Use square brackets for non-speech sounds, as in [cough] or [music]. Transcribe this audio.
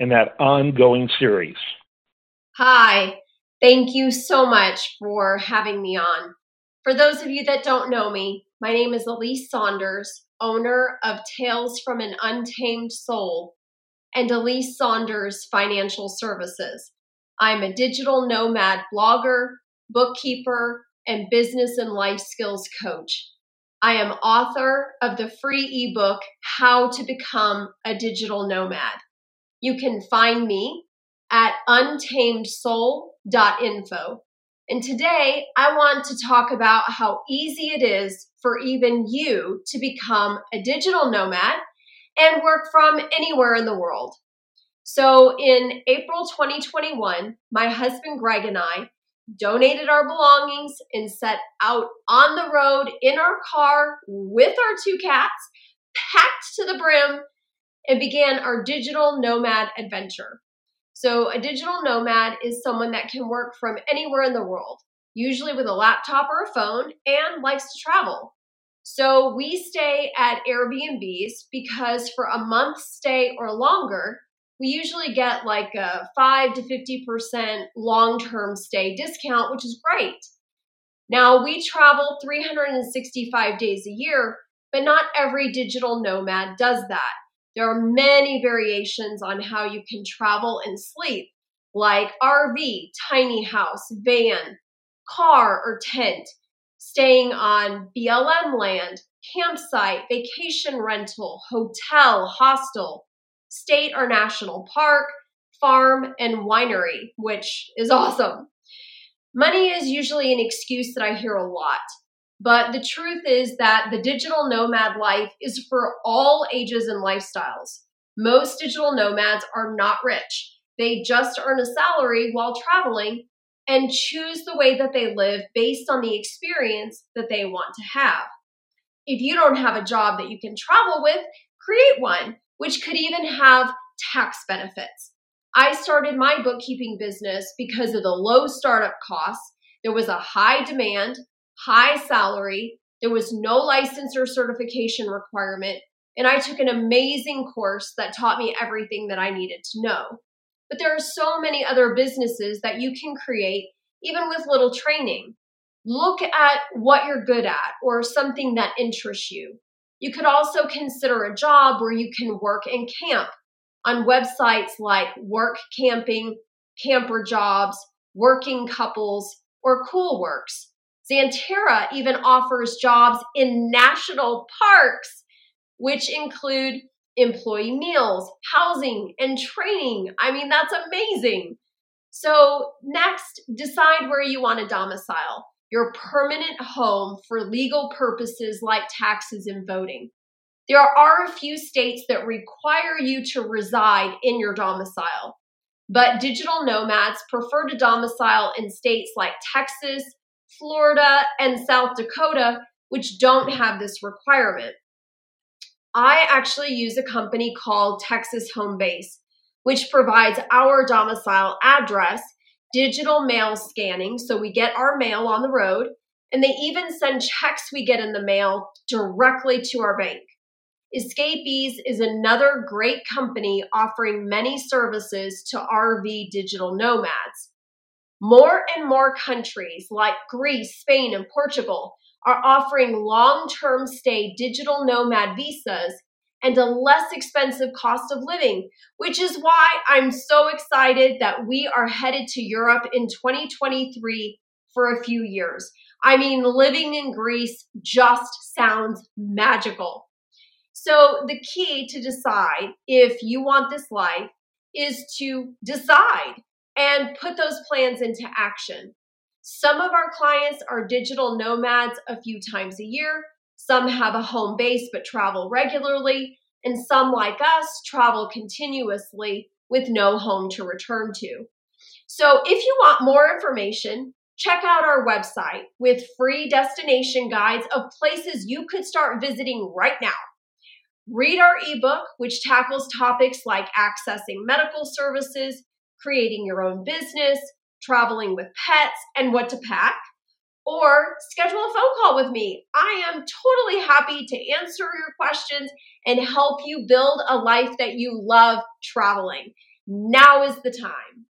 in that ongoing series. Hi, thank you so much for having me on. For those of you that don't know me, my name is Elise Saunders, owner of Tales from an Untamed Soul and Elise Saunders Financial Services. I'm a digital nomad blogger, bookkeeper, and business and life skills coach. I am author of the free ebook, How to Become a Digital Nomad. You can find me at untamedsoul.info. And today I want to talk about how easy it is for even you to become a digital nomad and work from anywhere in the world. So in April 2021, my husband Greg and I donated our belongings and set out on the road in our car with our two cats, packed to the brim and began our digital nomad adventure. So, a digital nomad is someone that can work from anywhere in the world, usually with a laptop or a phone, and likes to travel. So, we stay at Airbnbs because for a month stay or longer, we usually get like a 5 to 50% long term stay discount, which is great. Now, we travel 365 days a year, but not every digital nomad does that. There are many variations on how you can travel and sleep, like RV, tiny house, van, car, or tent, staying on BLM land, campsite, vacation rental, hotel, hostel, state or national park, farm, and winery, which is [laughs] awesome. Money is usually an excuse that I hear a lot. But the truth is that the digital nomad life is for all ages and lifestyles. Most digital nomads are not rich. They just earn a salary while traveling and choose the way that they live based on the experience that they want to have. If you don't have a job that you can travel with, create one, which could even have tax benefits. I started my bookkeeping business because of the low startup costs. There was a high demand high salary. There was no license or certification requirement. And I took an amazing course that taught me everything that I needed to know. But there are so many other businesses that you can create, even with little training. Look at what you're good at or something that interests you. You could also consider a job where you can work and camp on websites like Work Camping, Camper Jobs, Working Couples, or Cool Works. Xanterra even offers jobs in national parks, which include employee meals, housing, and training. I mean, that's amazing. So, next, decide where you want to domicile your permanent home for legal purposes like taxes and voting. There are a few states that require you to reside in your domicile, but digital nomads prefer to domicile in states like Texas, Florida, and South Dakota, which don't have this requirement. I actually use a company called Texas Home Base, which provides our domicile address, digital mail scanning, so we get our mail on the road, and they even send checks we get in the mail directly to our bank. Escapees is another great company offering many services to RV digital nomads. More and more countries like Greece, Spain, and Portugal are offering long term stay digital nomad visas and a less expensive cost of living, which is why I'm so excited that we are headed to Europe in 2023 for a few years. I mean, living in Greece just sounds magical. So, the key to decide if you want this life is to decide and put those plans into action. Some of our clients are digital nomads a few times a year. Some have a home base but travel regularly. And some, like us, travel continuously with no home to return to. So if you want more information, check out our website with free destination guides of places you could start visiting right now. Read our ebook, which tackles topics like accessing medical services, creating your own business, traveling with pets, and what to pack. Or schedule a phone call with me. I am totally happy to answer your questions and help you build a life that you love traveling. Now is the time.